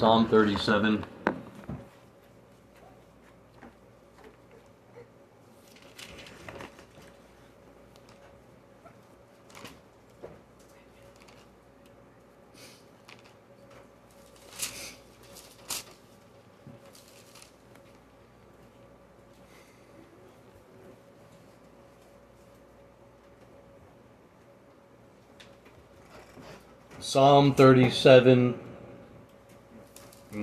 Psalm 37. Psalm 37,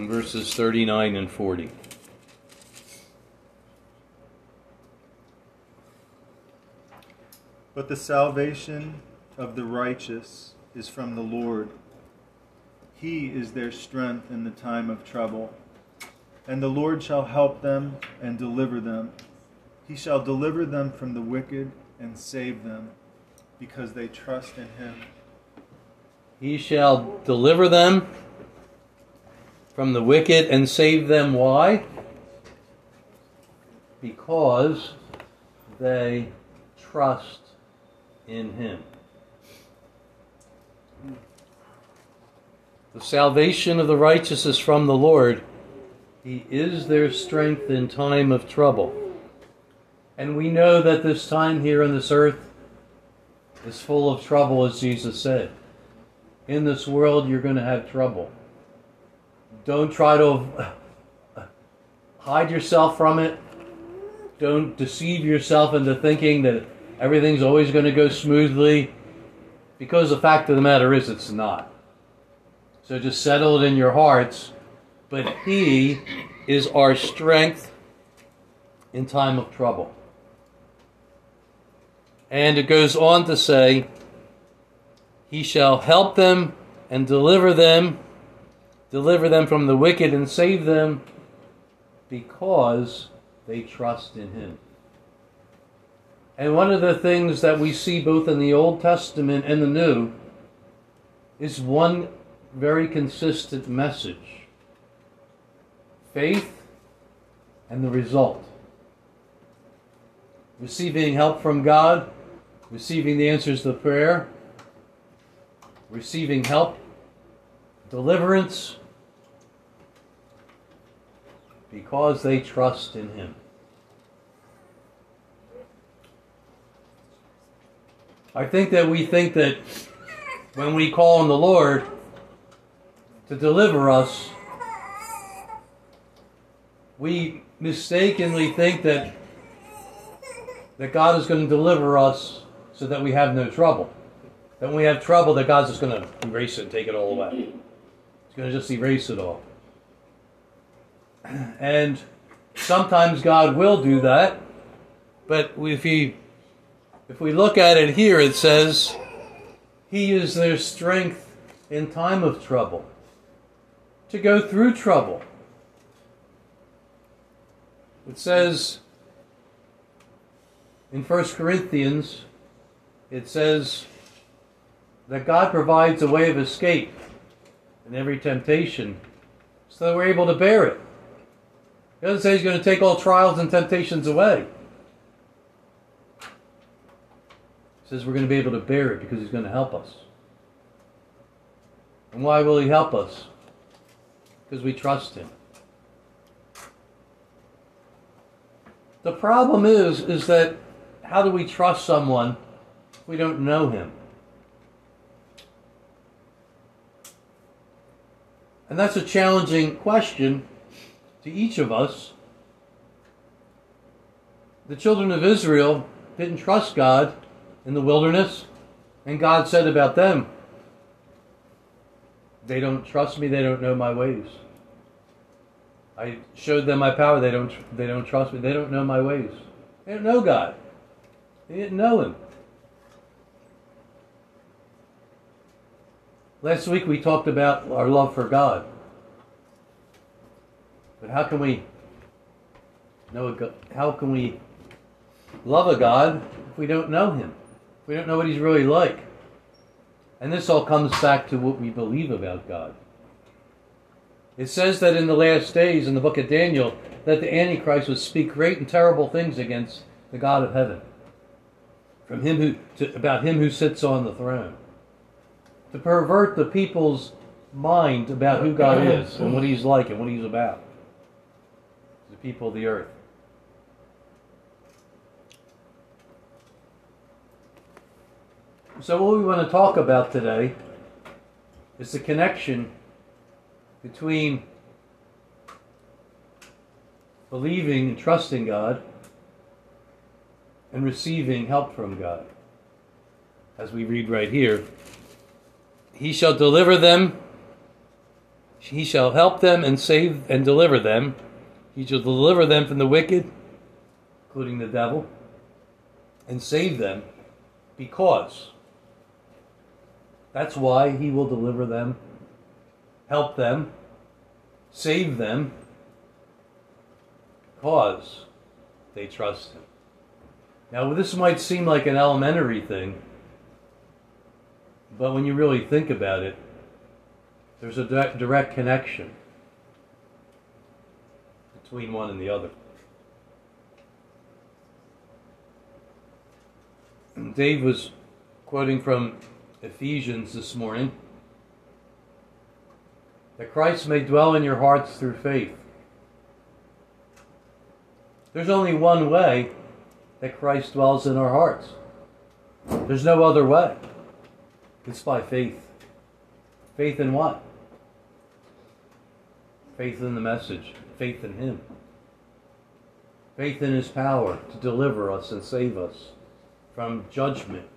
verses 39 and 40. But the salvation of the righteous is from the Lord. He is their strength in the time of trouble. And the Lord shall help them and deliver them. He shall deliver them from the wicked and save them, because they trust in him. He shall deliver them from the wicked and save them. Why? Because they trust in Him. The salvation of the righteous is from the Lord. He is their strength in time of trouble. And we know that this time here on this earth is full of trouble, as Jesus said. In this world, you're going to have trouble. Don't try to hide yourself from it. Don't deceive yourself into thinking that everything's always going to go smoothly, because the fact of the matter is, it's not. So just settle it in your hearts. But He is our strength in time of trouble. And it goes on to say, He shall help them and deliver them, deliver them from the wicked and save them because they trust in Him. And one of the things that we see both in the Old Testament and the New is one very consistent message faith and the result. Receiving help from God, receiving the answers to prayer, receiving help, deliverance, because they trust in Him. I think that we think that when we call on the Lord to deliver us, we mistakenly think that that God is going to deliver us so that we have no trouble. That when we have trouble, that God's just going to erase it and take it all away. Going to just erase it all. And sometimes God will do that, but if he if we look at it here, it says, He is their strength in time of trouble, to go through trouble. It says in 1 Corinthians, it says that God provides a way of escape in every temptation so that we're able to bear it. He doesn't say He's going to take all trials and temptations away. He says we're going to be able to bear it because he's going to help us. And why will he help us? Because we trust him. The problem is is that how do we trust someone we don't know him? And that's a challenging question to each of us. The children of Israel didn't trust God in the wilderness. And God said about them, they don't trust me, they don't know my ways. I showed them my power, they don't they don't trust me, they don't know my ways. They don't know God. They didn't know him. Last week we talked about our love for God. But how can we know how can we love a God if we don't know him? If we don't know what he's really like. And this all comes back to what we believe about God. It says that in the last days in the book of Daniel that the Antichrist would speak great and terrible things against the God of heaven. From him who to, about him who sits on the throne. To pervert the people's mind about who God is and what He's like and what He's about. The people of the earth. So, what we want to talk about today is the connection between believing and trusting God and receiving help from God. As we read right here, He shall deliver them, He shall help them and save and deliver them. He shall deliver them from the wicked, including the devil, and save them because that's why he will deliver them, help them, save them, because they trust him. Now, this might seem like an elementary thing, but when you really think about it, there's a direct connection between one and the other. Dave was quoting from Ephesians this morning that Christ may dwell in your hearts through faith. There's only one way that Christ dwells in our hearts. There's no other way. It's by faith. Faith in what? Faith in the message. Faith in Him. Faith in His power to deliver us and save us from judgment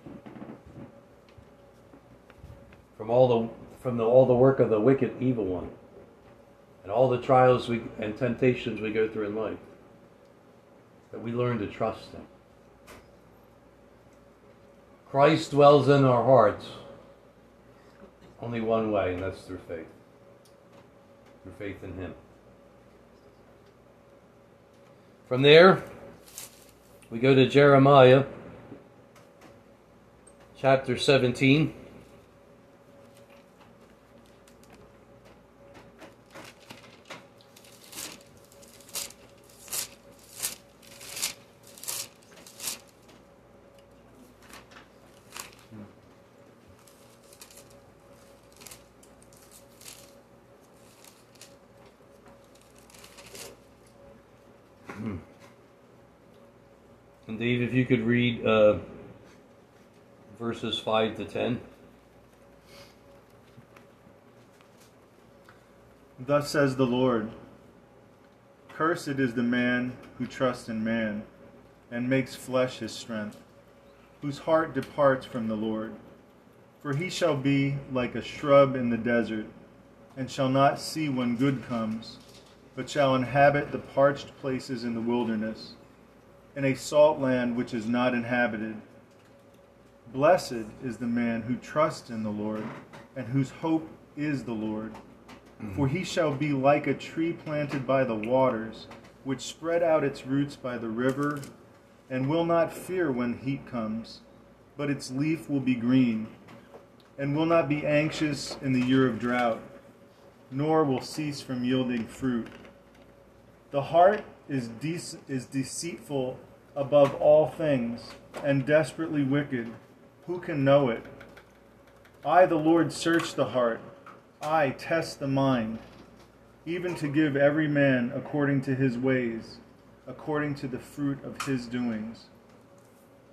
from all the from the, all the work of the wicked evil one and all the trials we, and temptations we go through in life that we learn to trust him christ dwells in our hearts only one way and that's through faith. Through faith in him. From there we go to jeremiah chapter 17 And Dave, if you could read uh, verses 5 to 10. Thus says the Lord Cursed is the man who trusts in man and makes flesh his strength, whose heart departs from the Lord. For he shall be like a shrub in the desert, and shall not see when good comes, but shall inhabit the parched places in the wilderness in a salt land which is not inhabited. Blessed is the man who trusts in the Lord, and whose hope is the Lord. Mm-hmm. For he shall be like a tree planted by the waters, which spread out its roots by the river, and will not fear when heat comes, but its leaf will be green, and will not be anxious in the year of drought, nor will cease from yielding fruit. The heart is, de- is deceitful above all things and desperately wicked. Who can know it? I, the Lord, search the heart. I test the mind, even to give every man according to his ways, according to the fruit of his doings.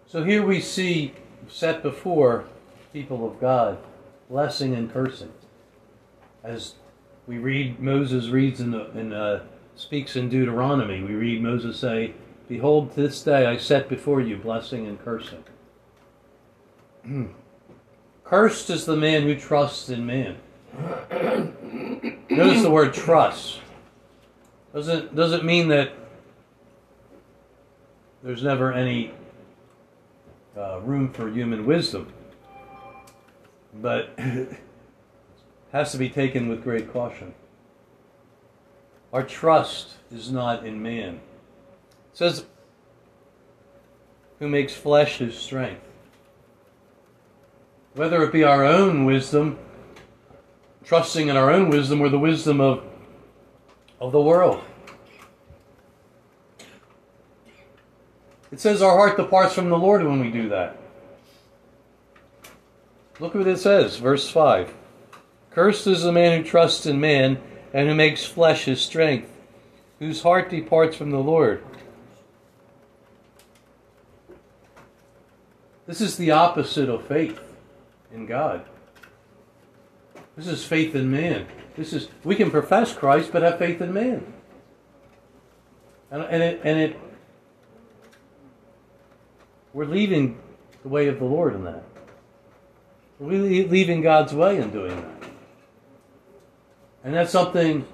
So here we see set before people of God blessing and cursing. As we read, Moses reads in, the, in uh, speaks in Deuteronomy. We read Moses say, Behold, this day I set before you blessing and cursing. Cursed is the man who trusts in man. Notice the word trust. Doesn't doesn't mean that there's never any uh, room for human wisdom, but has to be taken with great caution. Our trust is not in man. It says, who makes flesh his strength. Whether it be our own wisdom, trusting in our own wisdom, or the wisdom of, of the world. It says our heart departs from the Lord when we do that. Look what it says, verse 5. Cursed is the man who trusts in man and who makes flesh his strength, whose heart departs from the Lord. This is the opposite of faith in God. This is faith in man. This is we can profess Christ but have faith in man. And, and it and it we're leaving the way of the Lord in that. We're leaving God's way in doing that. And that's something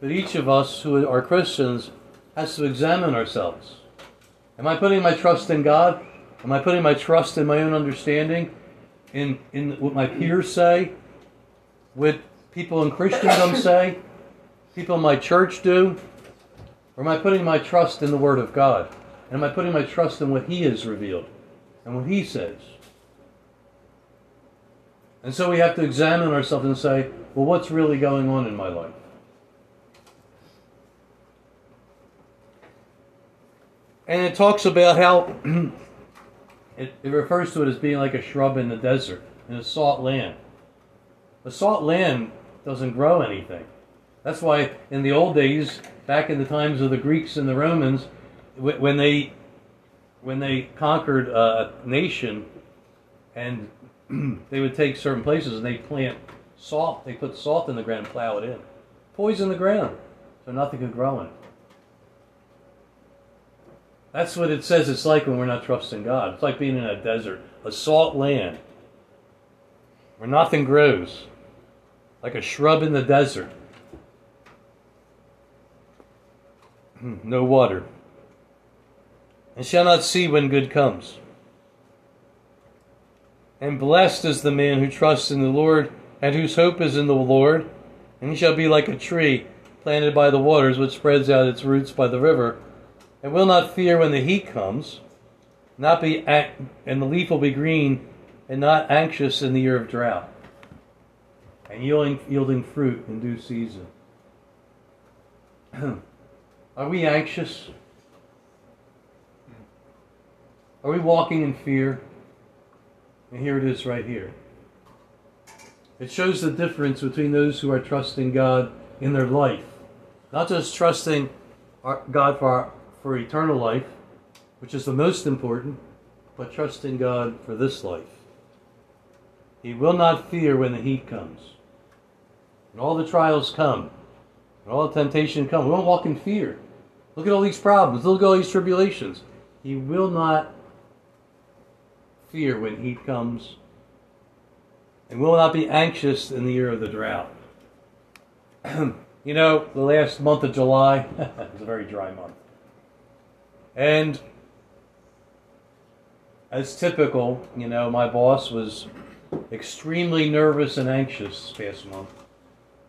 that each of us who are Christians has to examine ourselves. Am I putting my trust in God? Am I putting my trust in my own understanding? In, in what my peers say? What people in Christendom say? People in my church do? Or am I putting my trust in the Word of God? And am I putting my trust in what He has revealed and what He says? And so we have to examine ourselves and say, well, what's really going on in my life? And it talks about how it, it refers to it as being like a shrub in the desert, in a salt land. The salt land doesn't grow anything. That's why in the old days, back in the times of the Greeks and the Romans, when they when they conquered uh, a nation and they would take certain places and they plant salt. They put salt in the ground and plow it in. Poison the ground so nothing could grow in it. That's what it says it's like when we're not trusting God. It's like being in a desert, a salt land where nothing grows, like a shrub in the desert. Hmm, no water, and shall not see when good comes. And blessed is the man who trusts in the Lord, and whose hope is in the Lord. And he shall be like a tree planted by the waters, which spreads out its roots by the river, and will not fear when the heat comes, not be and the leaf will be green, and not anxious in the year of drought, and yielding, yielding fruit in due season. Are we anxious? Are we walking in fear? And here it is right here. It shows the difference between those who are trusting God in their life, not just trusting God for, our, for eternal life, which is the most important, but trust in God for this life. He will not fear when the heat comes. and all the trials come, and all the temptation comes. We won't walk in fear. Look at all these problems. Look at all these tribulations. He will not fear when heat comes, and will not be anxious in the year of the drought. you know, the last month of July was a very dry month. And as typical, you know, my boss was extremely nervous and anxious this past month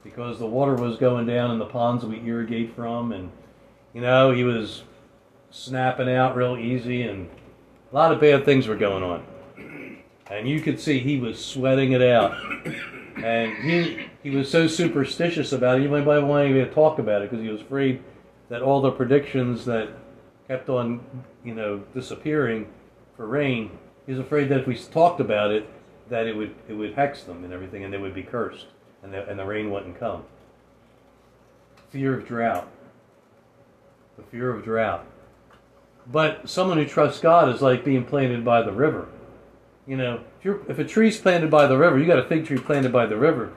because the water was going down in the ponds we irrigate from, and you know, he was snapping out real easy, and a lot of bad things were going on and you could see he was sweating it out. And he he was so superstitious about it, he might not want to talk about it because he was afraid that all the predictions that kept on, you know, disappearing for rain, he was afraid that if we talked about it, that it would it would hex them and everything, and they would be cursed, and the, and the rain wouldn't come. Fear of drought. The fear of drought. But someone who trusts God is like being planted by the river you know, if, you're, if a tree's planted by the river, you got a fig tree planted by the river.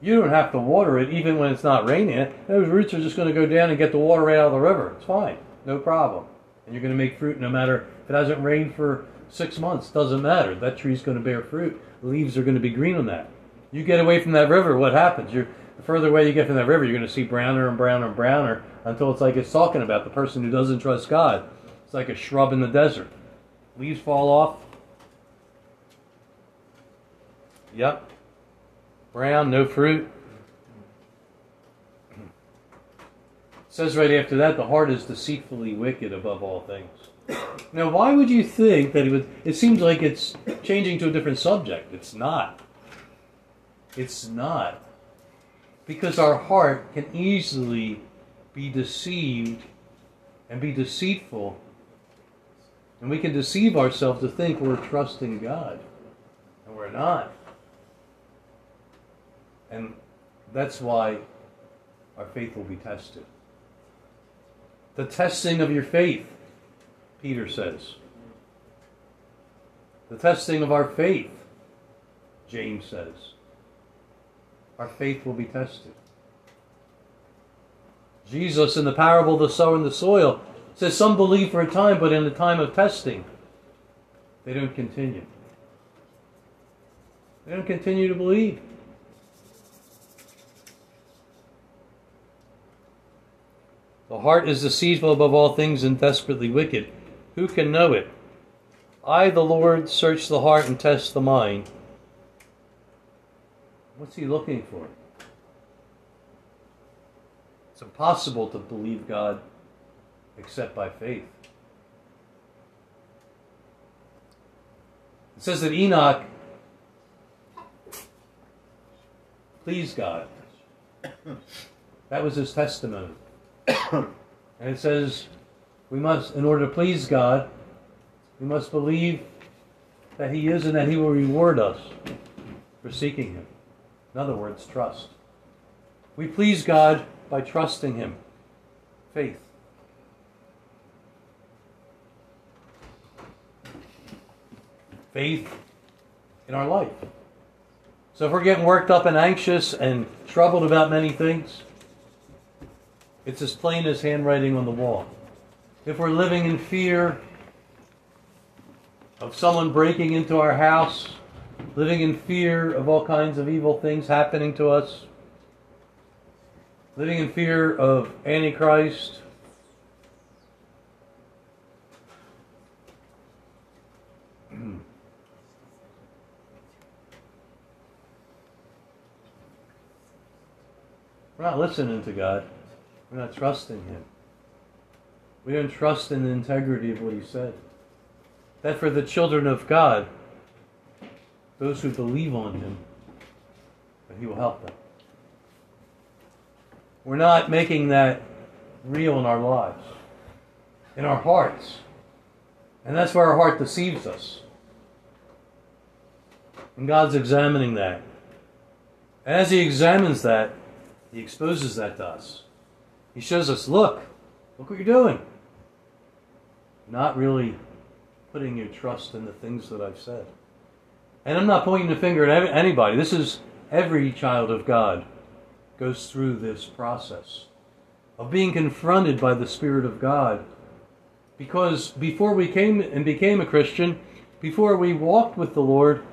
You don't have to water it even when it's not raining. Those roots are just going to go down and get the water right out of the river. It's fine, no problem. And you're going to make fruit no matter if it hasn't rained for six months. Doesn't matter. That tree's going to bear fruit. leaves are going to be green on that. You get away from that river, what happens? You're the further away you get from that river, you're going to see browner and browner and browner until it's like it's talking about the person who doesn't trust God. It's like a shrub in the desert. Leaves fall off, Yep. Brown, no fruit. Says right after that, the heart is deceitfully wicked above all things. Now, why would you think that it would? It seems like it's changing to a different subject. It's not. It's not. Because our heart can easily be deceived and be deceitful. And we can deceive ourselves to think we're trusting God. And we're not. And that's why our faith will be tested. The testing of your faith, Peter says. The testing of our faith, James says. Our faith will be tested. Jesus, in the parable of the sower and the soil, says some believe for a time, but in the time of testing, they don't continue. They don't continue to believe. The heart is deceitful above all things and desperately wicked. Who can know it? I, the Lord, search the heart and test the mind. What's he looking for? It's impossible to believe God except by faith. It says that Enoch pleased God. That was his testimony. And it says we must, in order to please God, we must believe that He is and that He will reward us for seeking Him. In other words, trust. We please God by trusting Him. Faith. Faith in our life. So if we're getting worked up and anxious and troubled about many things, it's as plain as handwriting on the wall. If we're living in fear of someone breaking into our house, living in fear of all kinds of evil things happening to us, living in fear of Antichrist, We're not listening to God. We're not trusting Him. We don't trust in the integrity of what He said. That for the children of God, those who believe on Him, that He will help them. We're not making that real in our lives, in our hearts. And that's where our heart deceives us. And God's examining that. And as He examines that, He exposes that to us. He shows us, look, look what you're doing. Not really putting your trust in the things that I've said. And I'm not pointing the finger at anybody. This is every child of God goes through this process of being confronted by the Spirit of God. Because before we came and became a Christian, before we walked with the Lord,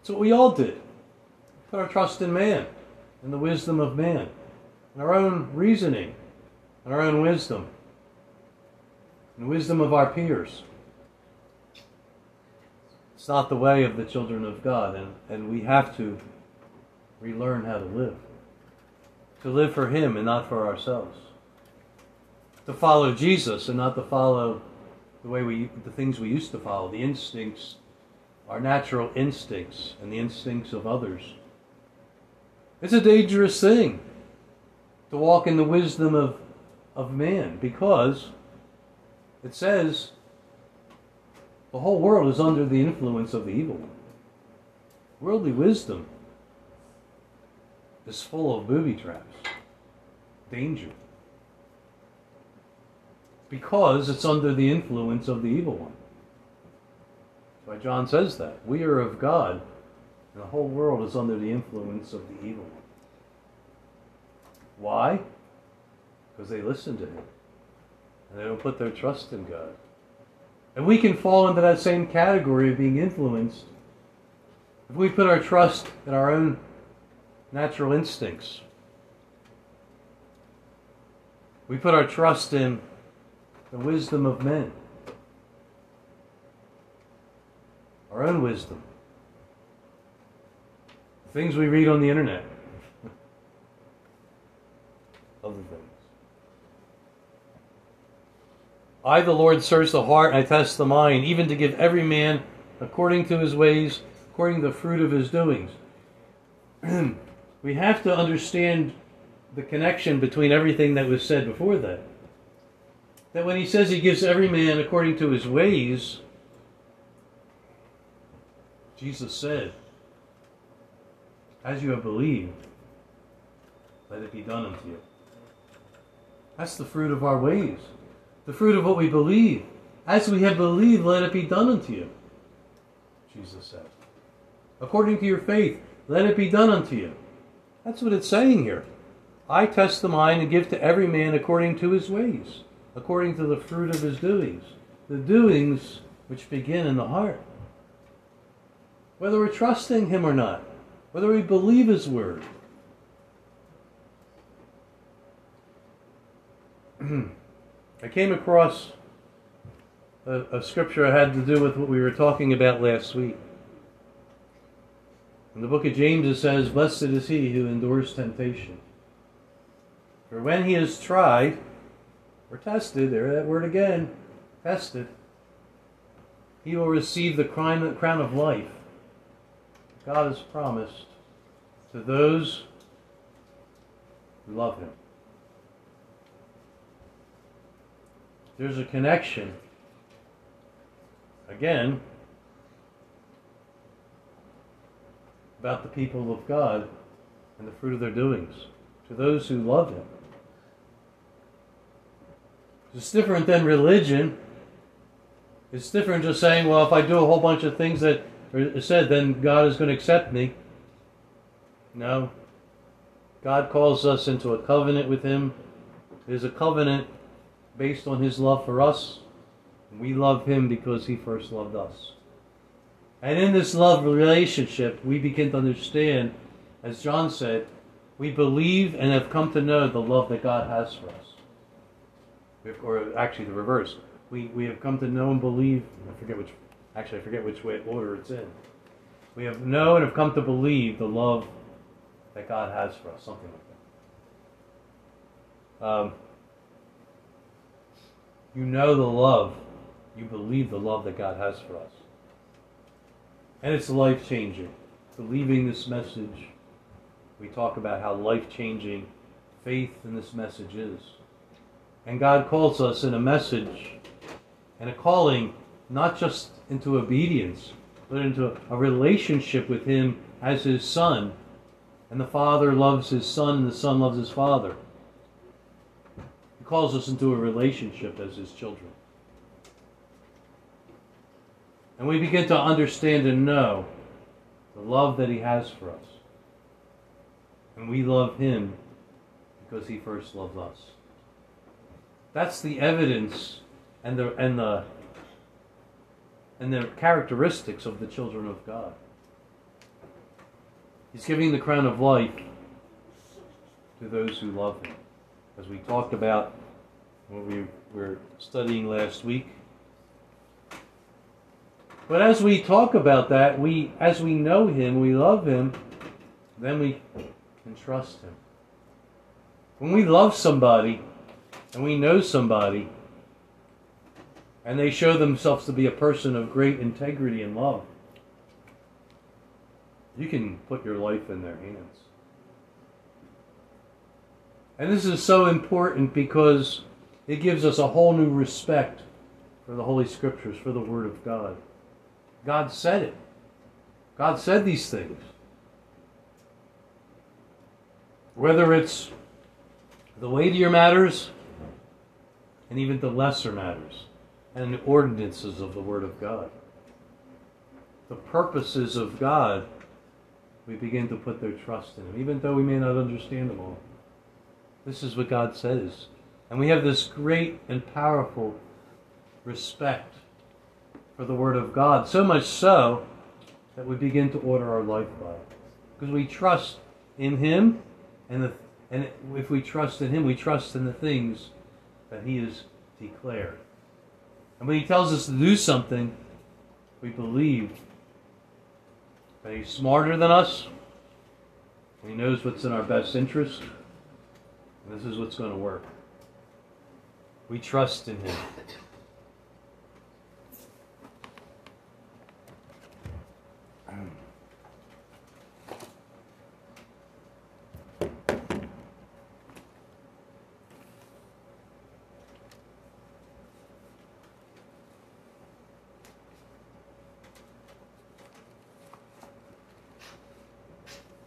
it's what we all did. Put our trust in man, in the wisdom of man, in our own reasoning, in our own wisdom and wisdom of our peers. It's not the way of the children of God, and, and we have to relearn how to live. To live for Him and not for ourselves. To follow Jesus and not to follow the way we the things we used to follow, the instincts, our natural instincts, and the instincts of others. It's a dangerous thing to walk in the wisdom of, of man because it says the whole world is under the influence of the evil one. Worldly wisdom is full of booby traps, danger, because it's under the influence of the evil one. That's why John says that. We are of God, and the whole world is under the influence of the evil one. Why? Because they listen to him and they don't put their trust in God. And we can fall into that same category of being influenced if we put our trust in our own natural instincts. We put our trust in the wisdom of men, our own wisdom, things we read on the internet, other things. I, the Lord, search the heart and I test the mind, even to give every man according to his ways, according to the fruit of his doings. we have to understand the connection between everything that was said before that. That when he says he gives every man according to his ways, Jesus said, As you have believed, let it be done unto you. That's the fruit of our ways. The fruit of what we believe. As we have believed, let it be done unto you. Jesus said. According to your faith, let it be done unto you. That's what it's saying here. I test the mind and give to every man according to his ways, according to the fruit of his doings. The doings which begin in the heart. Whether we're trusting him or not, whether we believe his word. Hmm. I came across a, a scripture had to do with what we were talking about last week. In the book of James, it says, Blessed is he who endures temptation. For when he is tried, or tested, there that word again, tested, he will receive the crown of life God has promised to those who love him. There's a connection, again, about the people of God and the fruit of their doings to those who love Him. It's different than religion. It's different just saying, well, if I do a whole bunch of things that are said, then God is going to accept me. No. God calls us into a covenant with Him. There's a covenant based on His love for us. We love Him because He first loved us. And in this love relationship, we begin to understand, as John said, we believe and have come to know the love that God has for us. Or actually, the reverse. We, we have come to know and believe, I forget which, actually, I forget which way, order it's in. We have known and have come to believe the love that God has for us, something like that. Um, you know the love, you believe the love that God has for us. And it's life changing. Believing this message, we talk about how life changing faith in this message is. And God calls us in a message and a calling not just into obedience, but into a relationship with Him as His Son. And the Father loves His Son, and the Son loves His Father. Calls us into a relationship as His children. And we begin to understand and know the love that He has for us. And we love Him because He first loved us. That's the evidence and the and the and the characteristics of the children of God. He's giving the crown of life to those who love Him. As we talked about when we were studying last week, but as we talk about that, we as we know him, we love him, then we can trust him. When we love somebody and we know somebody and they show themselves to be a person of great integrity and love, you can put your life in their hands. And this is so important because it gives us a whole new respect for the Holy Scriptures, for the Word of God. God said it. God said these things. Whether it's the weightier matters and even the lesser matters and the ordinances of the Word of God. The purposes of God, we begin to put their trust in Him, even though we may not understand them all. This is what God says. And we have this great and powerful respect for the Word of God, so much so that we begin to order our life by it. Because we trust in Him, and, the, and if we trust in Him, we trust in the things that He has declared. And when He tells us to do something, we believe that He's smarter than us, and He knows what's in our best interest, this is what's going to work. We trust in Him.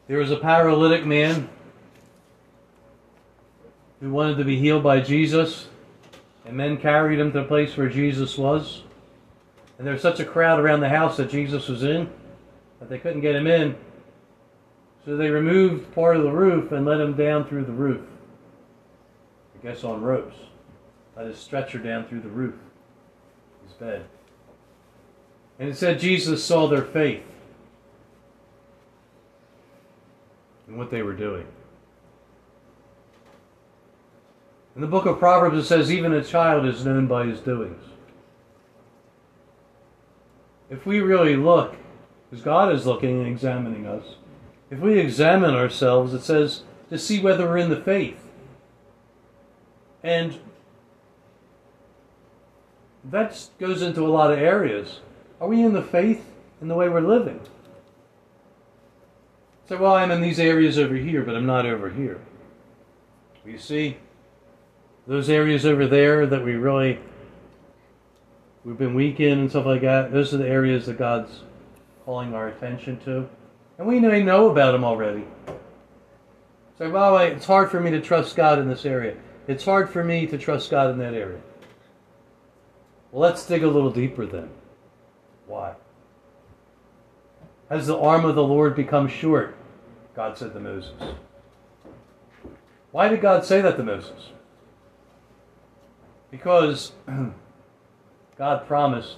There was a paralytic man wanted to be healed by Jesus, and men carried him to the place where Jesus was. And there was such a crowd around the house that Jesus was in that they couldn't get him in. So they removed part of the roof and let him down through the roof. I guess on ropes. Let his stretcher down through the roof, his bed. And it said Jesus saw their faith and what they were doing. In the book of Proverbs, it says, even a child is known by his doings. If we really look, because God is looking and examining us, if we examine ourselves, it says to see whether we're in the faith. And that goes into a lot of areas. Are we in the faith in the way we're living? Say, well, I'm in these areas over here, but I'm not over here. You see, those areas over there that we really we've been weak in and stuff like that. Those are the areas that God's calling our attention to, and we may know about them already. So, well, it's hard for me to trust God in this area. It's hard for me to trust God in that area. Well, let's dig a little deeper then. Why? Has the arm of the Lord become short? God said to Moses. Why did God say that to Moses? Because God promised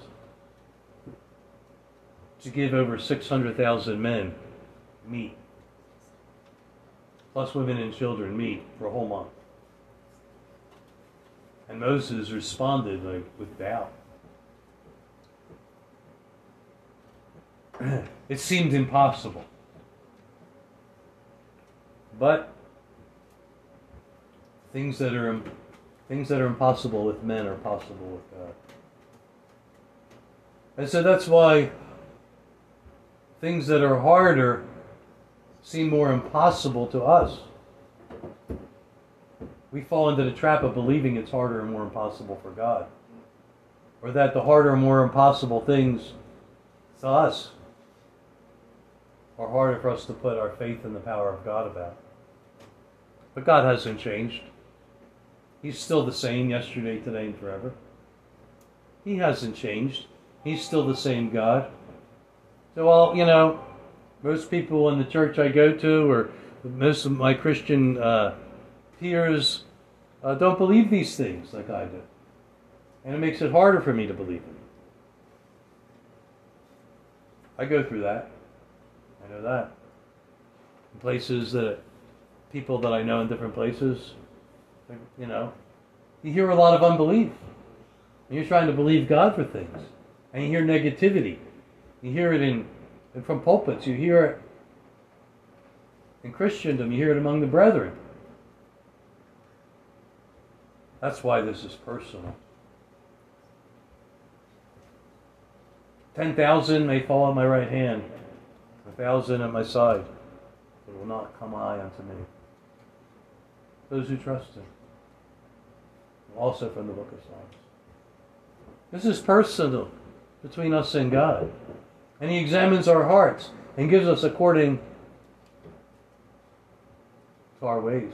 to give over 600,000 men meat, plus women and children meat for a whole month. And Moses responded like with doubt. it seemed impossible. But things that are things that are impossible with men are possible with God. And so that's why things that are harder seem more impossible to us. We fall into the trap of believing it's harder and more impossible for God. Or that the harder and more impossible things to us are harder for us to put our faith in the power of God about. But God hasn't changed. He's still the same yesterday, today, and forever. He hasn't changed. He's still the same God. So, well, you know, most people in the church I go to, or most of my Christian uh, peers, uh, don't believe these things like I do. And it makes it harder for me to believe them. I go through that. I know that. In places that people that I know in different places, you know, you hear a lot of unbelief. And you're trying to believe God for things. And you hear negativity. You hear it in, from pulpits. You hear it in Christendom. You hear it among the brethren. That's why this is personal. 10,000 may fall at my right hand, a thousand at my side. It will not come nigh unto me. Those who trust Him. Also from the book of Psalms. This is personal between us and God. And He examines our hearts and gives us according to our ways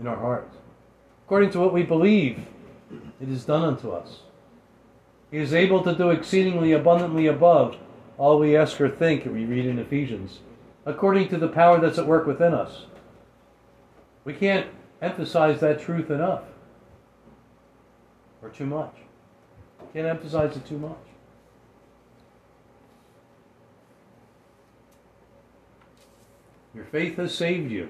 in our hearts. According to what we believe, it is done unto us. He is able to do exceedingly abundantly above all we ask or think, we read in Ephesians, according to the power that's at work within us. We can't emphasize that truth enough or too much. Can't emphasize it too much. Your faith has saved you.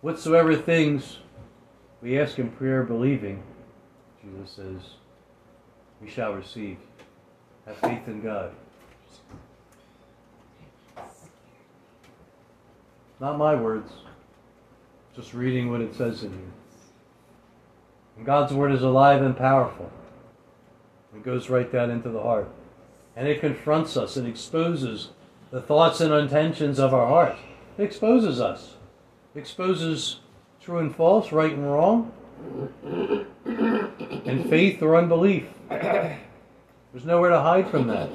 Whatsoever things we ask in prayer believing, Jesus says, we shall receive. Have faith in God. Not my words, just reading what it says in here. And God's word is alive and powerful. It goes right down into the heart. And it confronts us and exposes the thoughts and intentions of our heart. It exposes us. It exposes true and false, right and wrong. And faith or unbelief. There's nowhere to hide from that.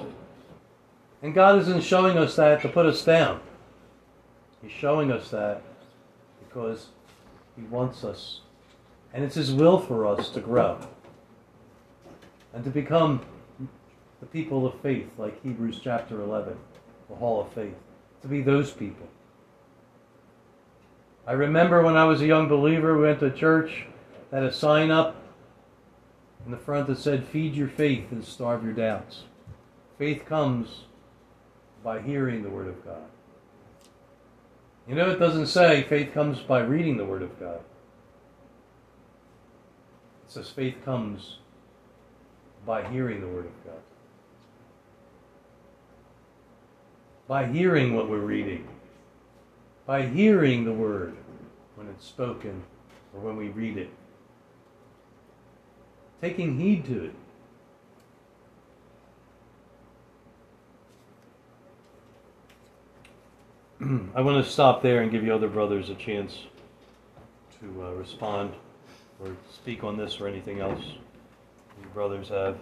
And God isn't showing us that to put us down. He's showing us that because He wants us. And it's His will for us to grow and to become the people of faith, like Hebrews chapter 11, the hall of faith, to be those people. I remember when I was a young believer, we went to church, had a sign up in the front that said, Feed your faith and starve your doubts. Faith comes by hearing the Word of God. You know, it doesn't say faith comes by reading the Word of God. It says faith comes by hearing the Word of God. By hearing what we're reading. By hearing the Word when it's spoken or when we read it. Taking heed to it. I want to stop there and give you other brothers a chance to uh, respond or speak on this or anything else you brothers have.